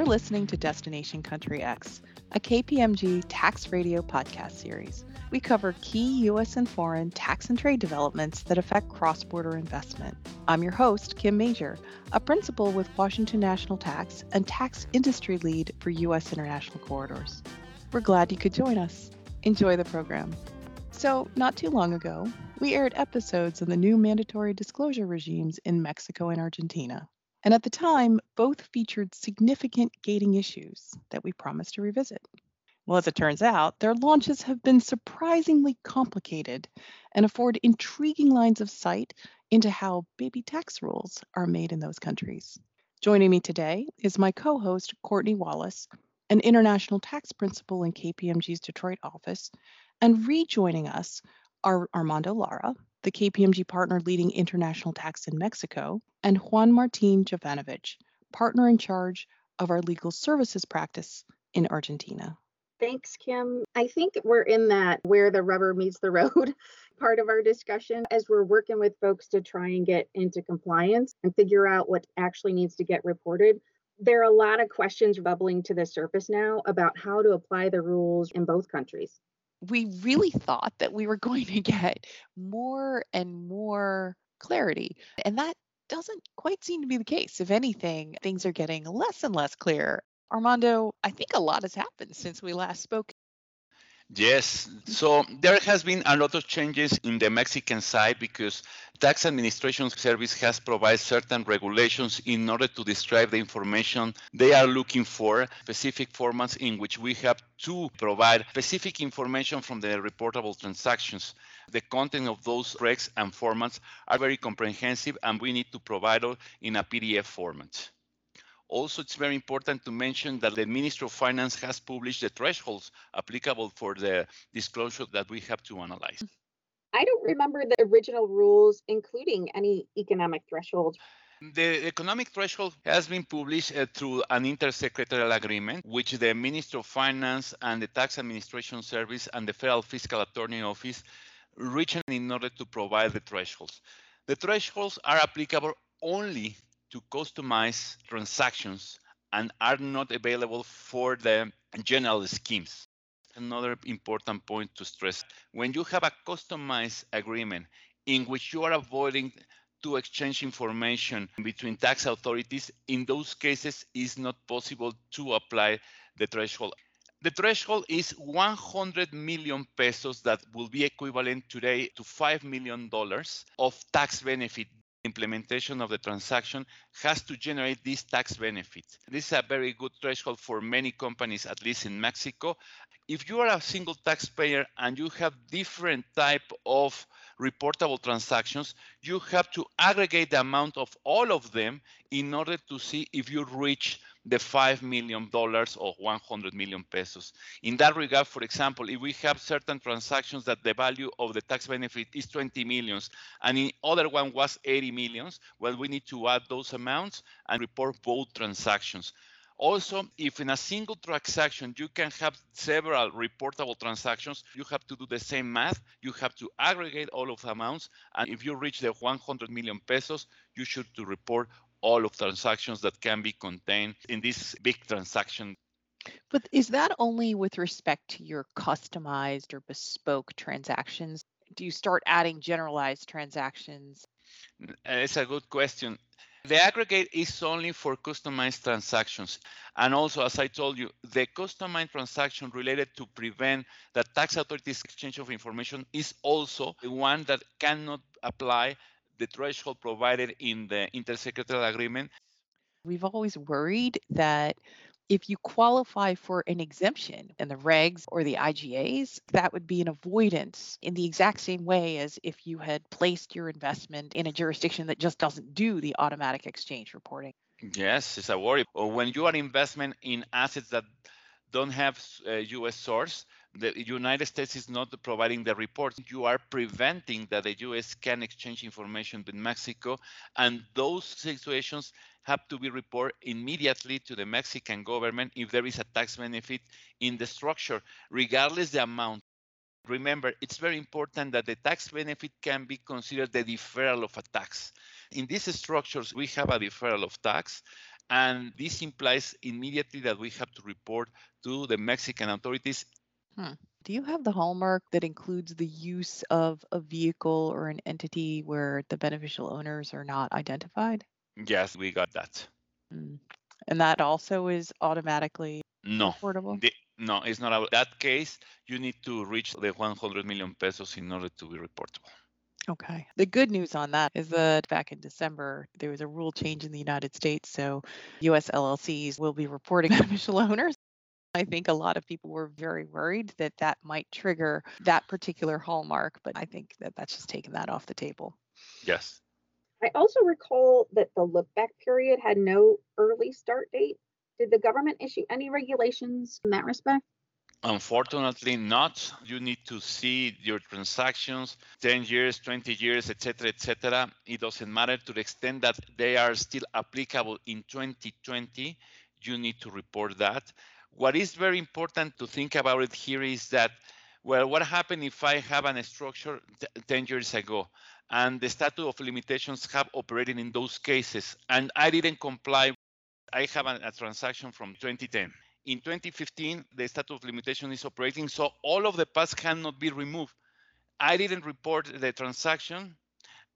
You're listening to Destination Country X, a KPMG tax radio podcast series. We cover key U.S. and foreign tax and trade developments that affect cross border investment. I'm your host, Kim Majure, a principal with Washington National Tax and tax industry lead for U.S. international corridors. We're glad you could join us. Enjoy the program. So, not too long ago, we aired episodes on the new mandatory disclosure regimes in Mexico and Argentina. And at the time, both featured significant gating issues that we promised to revisit. Well, as it turns out, their launches have been surprisingly complicated and afford intriguing lines of sight into how baby tax rules are made in those countries. Joining me today is my co host, Courtney Wallace, an international tax principal in KPMG's Detroit office, and rejoining us are Armando Lara, the KPMG partner leading international tax in Mexico, and Juan Martin Jovanovich, partner in charge of our legal services practice in Argentina. Thanks, Kim. I think we're in that where the rubber meets the road part of our discussion as we're working with folks to try and get into compliance and figure out what actually needs to get reported. There are a lot of questions bubbling to the surface now about how to apply the rules in both countries we really thought that we were going to get more and more clarity. And that doesn't quite seem to be the case. If anything, things are getting less and less clear. Armando, I think a lot has happened since we last spoke. Yes, so there has been a lot of changes in the Mexican side because tax administration service has provided certain regulations in order to describe the information they are looking for, specific formats in which we have to provide specific information from the reportable transactions. The content of those regs and formats are very comprehensive and we need to provide it in a PDF format. Also, it's very important to mention that the Ministry of Finance has published the thresholds applicable for the disclosure that we have to analyze. I don't remember the original rules including any economic threshold. The economic threshold has been published uh, through an intersecretarial agreement, which the Ministry of Finance and the Tax Administration Service and the Federal Fiscal Attorney Office reached in order to provide the thresholds. The thresholds are applicable only to customize transactions and are not available for the general schemes. Another important point to stress when you have a customized agreement in which you are avoiding to exchange information between tax authorities, in those cases, it's not possible to apply the threshold. The threshold is 100 million pesos that will be equivalent today to $5 million of tax benefit implementation of the transaction has to generate this tax benefit. This is a very good threshold for many companies, at least in Mexico. If you are a single taxpayer and you have different type of reportable transactions, you have to aggregate the amount of all of them in order to see if you reach the $5 million or 100 million pesos. In that regard, for example, if we have certain transactions that the value of the tax benefit is 20 millions and the other one was 80 millions, well, we need to add those amounts and report both transactions. Also, if in a single transaction you can have several reportable transactions, you have to do the same math. You have to aggregate all of the amounts. And if you reach the 100 million pesos, you should to report all of transactions that can be contained in this big transaction. But is that only with respect to your customized or bespoke transactions? Do you start adding generalized transactions? It's a good question. The aggregate is only for customized transactions. And also, as I told you, the customized transaction related to prevent the tax authorities exchange of information is also the one that cannot apply the threshold provided in the intersecretarial agreement. We've always worried that if you qualify for an exemption in the regs or the IGAs, that would be an avoidance in the exact same way as if you had placed your investment in a jurisdiction that just doesn't do the automatic exchange reporting. Yes, it's a worry. Or when you are investment in assets that don't have a uh, US source, the United States is not providing the report. You are preventing that the US can exchange information with Mexico, and those situations have to be reported immediately to the Mexican government if there is a tax benefit in the structure, regardless the amount. Remember, it's very important that the tax benefit can be considered the deferral of a tax. In these structures, we have a deferral of tax, And this implies immediately that we have to report to the Mexican authorities. Hmm. Do you have the hallmark that includes the use of a vehicle or an entity where the beneficial owners are not identified? Yes, we got that. Mm. And that also is automatically No, reportable? the- no, it's not. That case, you need to reach the 100 million pesos in order to be reportable. Okay. The good news on that is that back in December, there was a rule change in the United States. So US LLCs will be reporting beneficial owners. I think a lot of people were very worried that that might trigger that particular hallmark, but I think that that's just taken that off the table. Yes. I also recall that the look back period had no early start date. Did the government issue any regulations in that respect? Unfortunately, not. You need to see your transactions 10 years, 20 years, etc., etc. It doesn't matter to the extent that they are still applicable in 2020. You need to report that. What is very important to think about it here is that, well, what happened if I have an structure t- 10 years ago and the statute of limitations have operated in those cases and I didn't comply? I have a, a transaction from 2010 in 2015 the statute of limitation is operating so all of the past cannot be removed i didn't report the transaction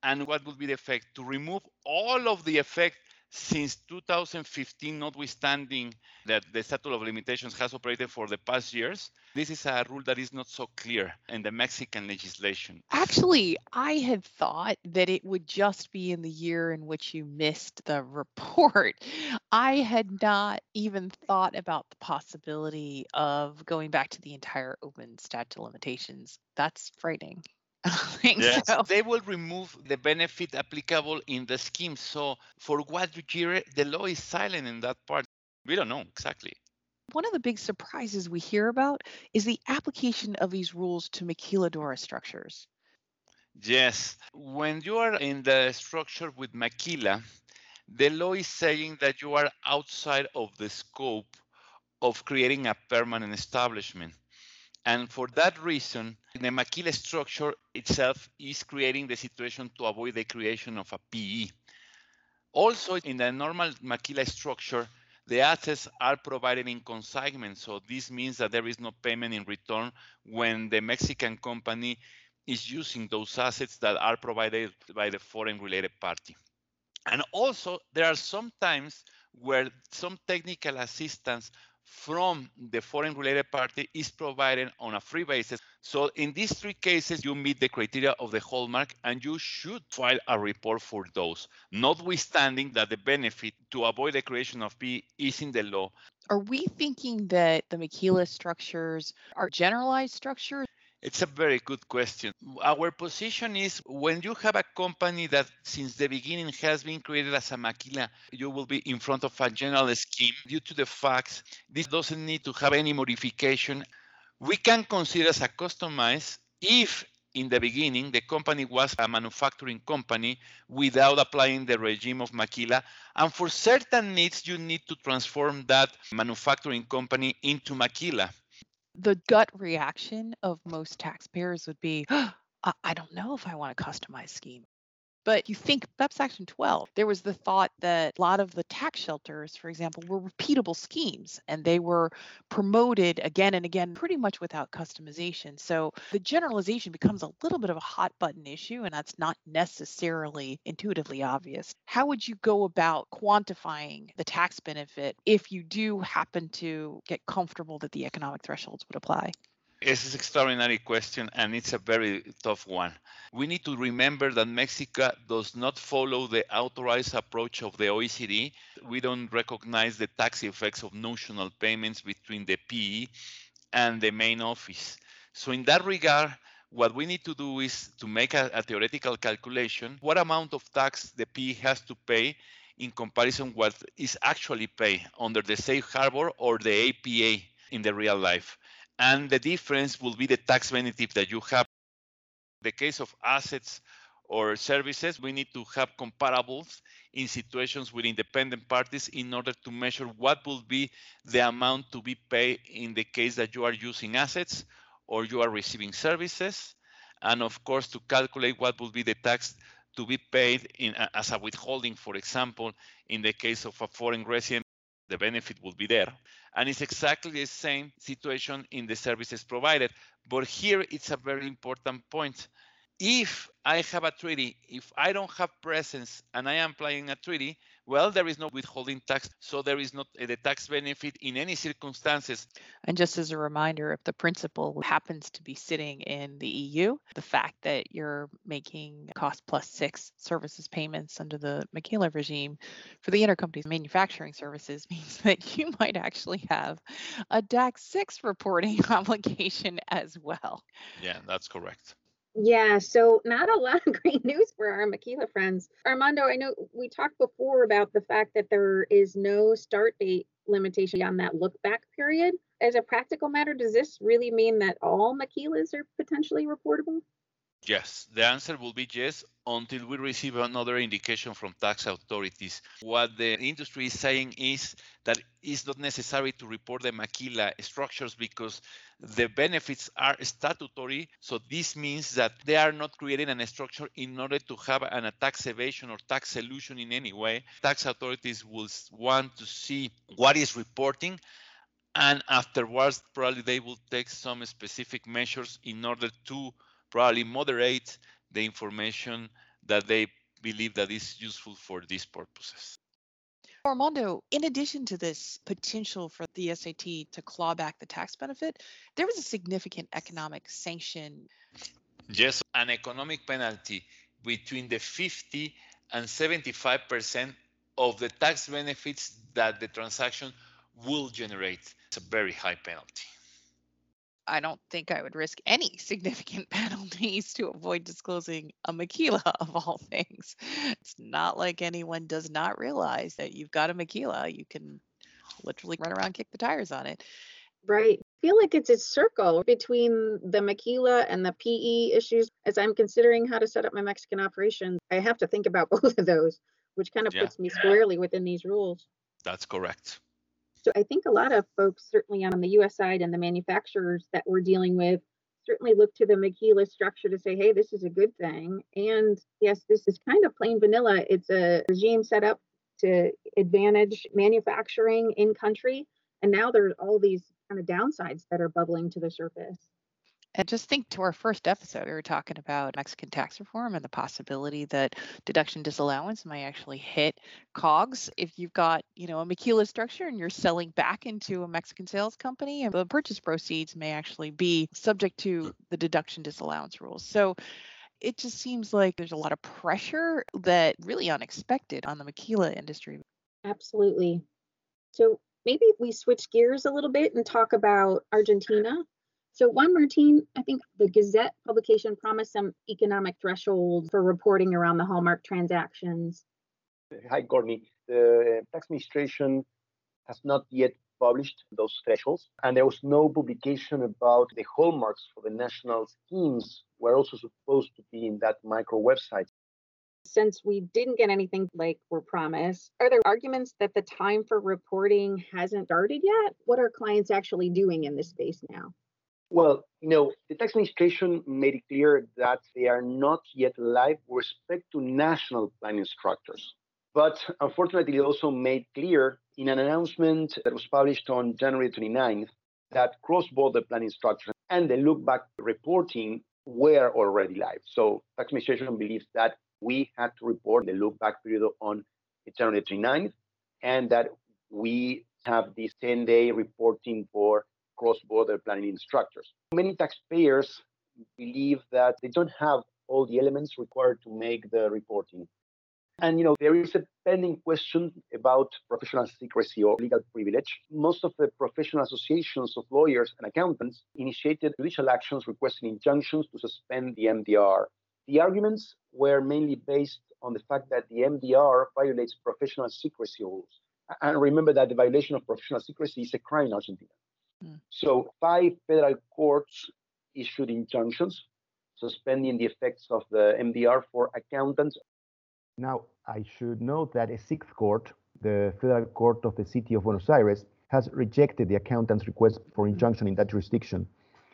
and what would be the effect to remove all of the effect since 2015 notwithstanding that the statute of limitations has operated for the past years this is a rule that is not so clear in the mexican legislation Actually, I had thought that it would just be in the year in which you missed the report. I had not even thought about the possibility of going back to the entire open statute of limitations. That's frightening. I don't think Yes, so. they will remove the benefit applicable in the scheme. So for what year the law is silent in that part? We don't know exactly. One of the big surprises we hear about is the application of these rules to maquiladora structures. Yes, when you are in the structure with Maquila, the law is saying that you are outside of the scope of creating a permanent establishment. And for that reason, the Maquila structure itself is creating the situation to avoid the creation of a PE. Also, in the normal Maquila structure, the assets are provided in consignment. So this means that there is no payment in return when the Mexican company is using those assets that are provided by the foreign related party. And also, there are some times where some technical assistance from the foreign related party is provided on a free basis. So, in these three cases, you meet the criteria of the hallmark and you should file a report for those, notwithstanding that the benefit to avoid the creation of P is in the law. Are we thinking that the maquila structures are generalized structures? It's a very good question. Our position is when you have a company that since the beginning has been created as a maquila, you will be in front of a general scheme due to the facts this doesn't need to have any modification. We can consider as a customized if in the beginning the company was a manufacturing company without applying the regime of maquila and for certain needs you need to transform that manufacturing company into maquila The gut reaction of most taxpayers would be, "I I don't know if I want a customized scheme. But you think BEPS Action 12, there was the thought that a lot of the tax shelters, for example, were repeatable schemes and they were promoted again and again, pretty much without customization. So the generalization becomes a little bit of a hot button issue, and that's not necessarily intuitively obvious. How would you go about quantifying the tax benefit if you do happen to get comfortable that the economic thresholds would apply? It's an extraordinary question, and it's a very tough one. We need to remember that Mexico does not follow the authorized approach of the OECD. We don't recognize the tax effects of notional payments between the PE and the main office. So, in that regard, what we need to do is to make a, a theoretical calculation what amount of tax the PE has to pay in comparison what is actually paid under the safe harbor or the APA in the real life and the difference will be the tax benefit that you have. In The case of assets or services, we need to have comparables in situations with independent parties in order to measure what will be the amount to be paid in the case that you are using assets or you are receiving services, and of course to calculate what will be the tax to be paid in as a withholding, for example, in the case of a foreign resident, the benefit will be there. And it's exactly the same situation in the services provided. But here it's a very important point. If I have a treaty, if I don't have presence and I am applying a treaty, well, there is no withholding tax, so there is not eh, the tax benefit in any circumstances. And just as a reminder, if the principal happens to be sitting in the EU, the fact that you're making cost plus six services payments under the Maquila regime for the intercompany manufacturing services means that you might actually have a DAC 6 reporting obligation as well. Yeah, that's correct. Yeah, so not a lot of great news for our Maquila friends. Armando, I know we talked before about the fact that there is no start date limitation on that look back period. As a practical matter, does this really mean that all Maquilas are potentially reportable? Yes, the answer will be yes until we receive another indication from tax authorities. What the industry is saying is that it's not necessary to report the maquila structures because the benefits are statutory. So this means that they are not creating a structure in order to have an, a tax evasion or tax solution in any way. Tax authorities will want to see what is reporting and afterwards probably they will take some specific measures in order to probably moderate the information that they believe that is useful for these purposes. Armando, in addition to this potential for the SAT to claw back the tax benefit, there was a significant economic sanction. Yes, an economic penalty between the 50 and 75% of the tax benefits that the transaction will generate. It's a very high penalty. I don't think I would risk any significant penalties to avoid disclosing a maquila of all things. It's not like anyone does not realize that you've got a maquila. You can literally run around, kick the tires on it. Right. I feel like it's a circle between the maquila and the PE issues. As I'm considering how to set up my Mexican operations, I have to think about both of those, which kind of yeah. puts me squarely within these rules. That's correct. So I think a lot of folks, certainly on the US side and the manufacturers that we're dealing with, certainly look to the Maquila structure to say, hey, this is a good thing. And yes, this is kind of plain vanilla. It's a regime set up to advantage manufacturing in country. And now there's all these kind of downsides that are bubbling to the surface. And just think to our first episode, we were talking about Mexican tax reform and the possibility that deduction disallowance may actually hit COGS if you've got, you know, a maquila structure and you're selling back into a Mexican sales company, and the purchase proceeds may actually be subject to the deduction disallowance rules. So it just seems like there's a lot of pressure that really unexpected on the maquila industry. Absolutely. So maybe we switch gears a little bit and talk about Argentina so Juan Martin, I think the Gazette publication promised some economic threshold for reporting around the hallmark transactions. Hi, Courtney. The tax administration has not yet published those thresholds, and there was no publication about the hallmarks for the national schemes were also supposed to be in that micro website. Since we didn't get anything like we're promised, are there arguments that the time for reporting hasn't started yet? What are clients actually doing in this space now? Well, you know, the tax administration made it clear that they are not yet live with respect to national planning structures. But unfortunately, it also made clear in an announcement that was published on January 29th that cross border planning structures and the look back reporting were already live. So, tax administration believes that we had to report the look back period on January 29th and that we have this 10 day reporting for cross-border planning structures. Many taxpayers believe that they don't have all the elements required to make the reporting. And you know, there is a pending question about professional secrecy or legal privilege. Most of the professional associations of lawyers and accountants initiated judicial actions requesting injunctions to suspend the MDR. The arguments were mainly based on the fact that the MDR violates professional secrecy rules. And remember that the violation of professional secrecy is a crime in Argentina. Mm. So five federal courts issued injunctions suspending the effects of the MDR for accountants. Now, I should note that a sixth court, the Federal Court of the City of Buenos Aires, has rejected the accountant's request for injunction in that jurisdiction.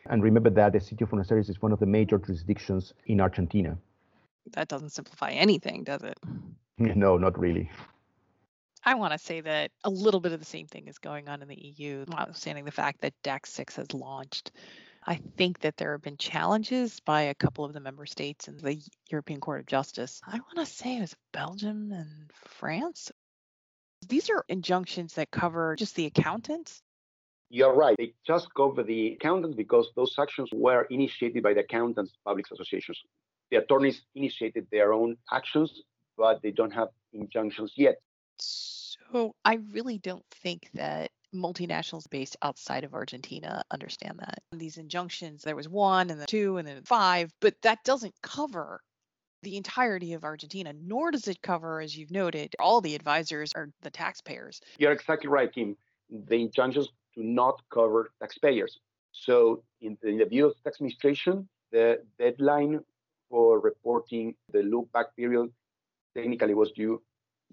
And remember that the City of Buenos Aires is one of the major jurisdictions in Argentina. That doesn't simplify anything, does it? No, not really. I want to say that a little bit of the same thing is going on in the EU, notwithstanding the fact that DAC 6 has launched. I think that there have been challenges by a couple of the member states in the European Court of Justice. I want to say it was Belgium and France. These are injunctions that cover just the accountants. You're right. They just cover the accountants because those actions were initiated by the accountants' public associations. The attorneys initiated their own actions, but they don't have injunctions yet. So I really don't think that multinationals based outside of Argentina understand that. These injunctions, there was one and then two and then five, but that doesn't cover the entirety of Argentina, nor does it cover, as you've noted, all the advisors or the taxpayers. You're exactly right, Kim. The injunctions do not cover taxpayers. So, in the, in the view of the tax administration, the deadline for reporting the look back period technically was due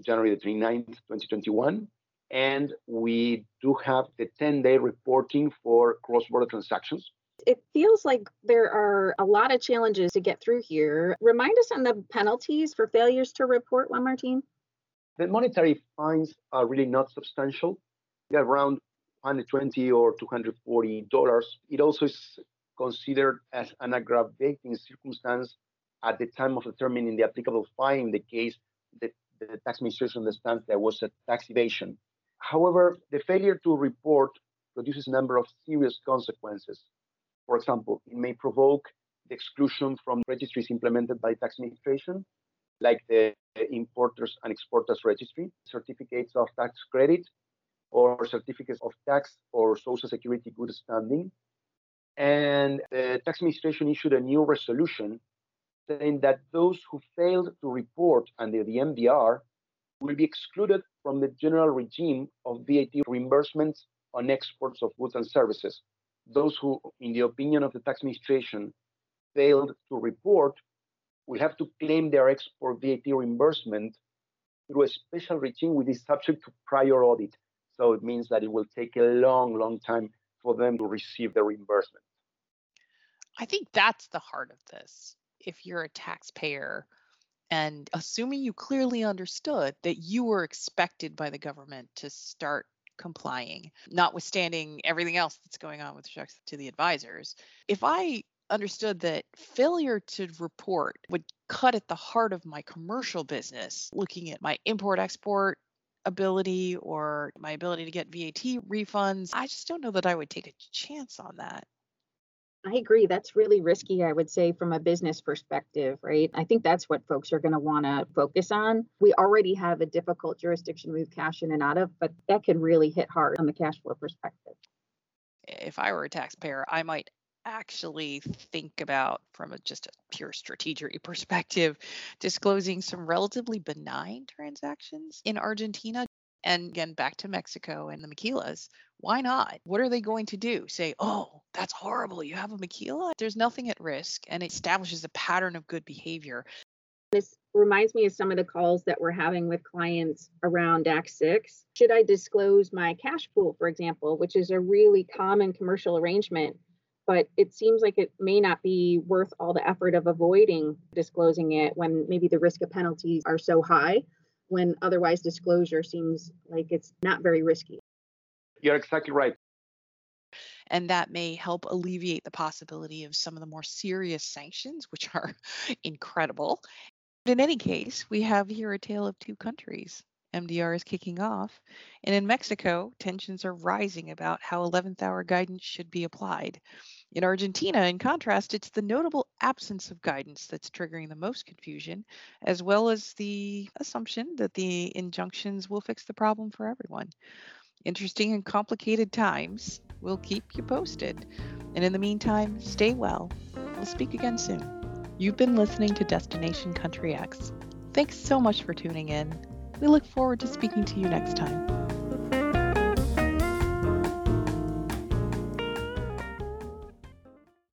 January the 29th, 2021. And we do have the 10 day reporting for cross border transactions. It feels like there are a lot of challenges to get through here. Remind us on the penalties for failures to report, Juan Martin. The monetary fines are really not substantial. They're around 120 or 240 dollars. It also is considered as an aggravating circumstance at the time of determining the applicable fine in the case that the tax administration understands there was a tax evasion. However, the failure to report produces a number of serious consequences. For example, it may provoke the exclusion from registries implemented by tax administration, like the Importers and Exporters Registry, certificates of tax credit, or certificates of tax or social security good standing. And the tax administration issued a new resolution saying that those who failed to report under the MDR will be excluded from the general regime of VAT reimbursements on exports of goods and services. Those who, in the opinion of the tax administration, failed to report will have to claim their export VAT reimbursement through a special regime which is subject to prior audit. So it means that it will take a long, long time for them to receive the reimbursement. I think that's the heart of this. If you're a taxpayer and assuming you clearly understood that you were expected by the government to start complying, notwithstanding everything else that's going on with respect to the advisors, if I understood that failure to report would cut at the heart of my commercial business, looking at my import export ability or my ability to get VAT refunds. I just don't know that I would take a chance on that. I agree. That's really risky, I would say, from a business perspective, right? I think that's what folks are going to want to focus on. We already have a difficult jurisdiction to move cash in and out of, but that can really hit hard on the cash flow perspective. If I were a taxpayer, I might actually think about from a, just a pure strategic perspective disclosing some relatively benign transactions in Argentina and again back to Mexico and the maquilas. Why not? What are they going to do? Say, "Oh, that's horrible. You have a maquila?" There's nothing at risk and it establishes a pattern of good behavior. This reminds me of some of the calls that we're having with clients around DAC 6. Should I disclose my cash pool, for example, which is a really common commercial arrangement but it seems like it may not be worth all the effort of avoiding disclosing it when maybe the risk of penalties are so high when otherwise disclosure seems like it's not very risky. You're exactly right. And that may help alleviate the possibility of some of the more serious sanctions, which are incredible. But in any case, we have here a tale of two countries. MDR is kicking off. And in Mexico, tensions are rising about how 11th hour guidance should be applied. In Argentina, in contrast, it's the notable absence of guidance that's triggering the most confusion, as well as the assumption that the injunctions will fix the problem for everyone. Interesting and complicated times. We'll keep you posted. And in the meantime, stay well. We'll speak again soon. You've been listening to Destination Country X. Thanks so much for tuning in. We look forward to speaking to you next time.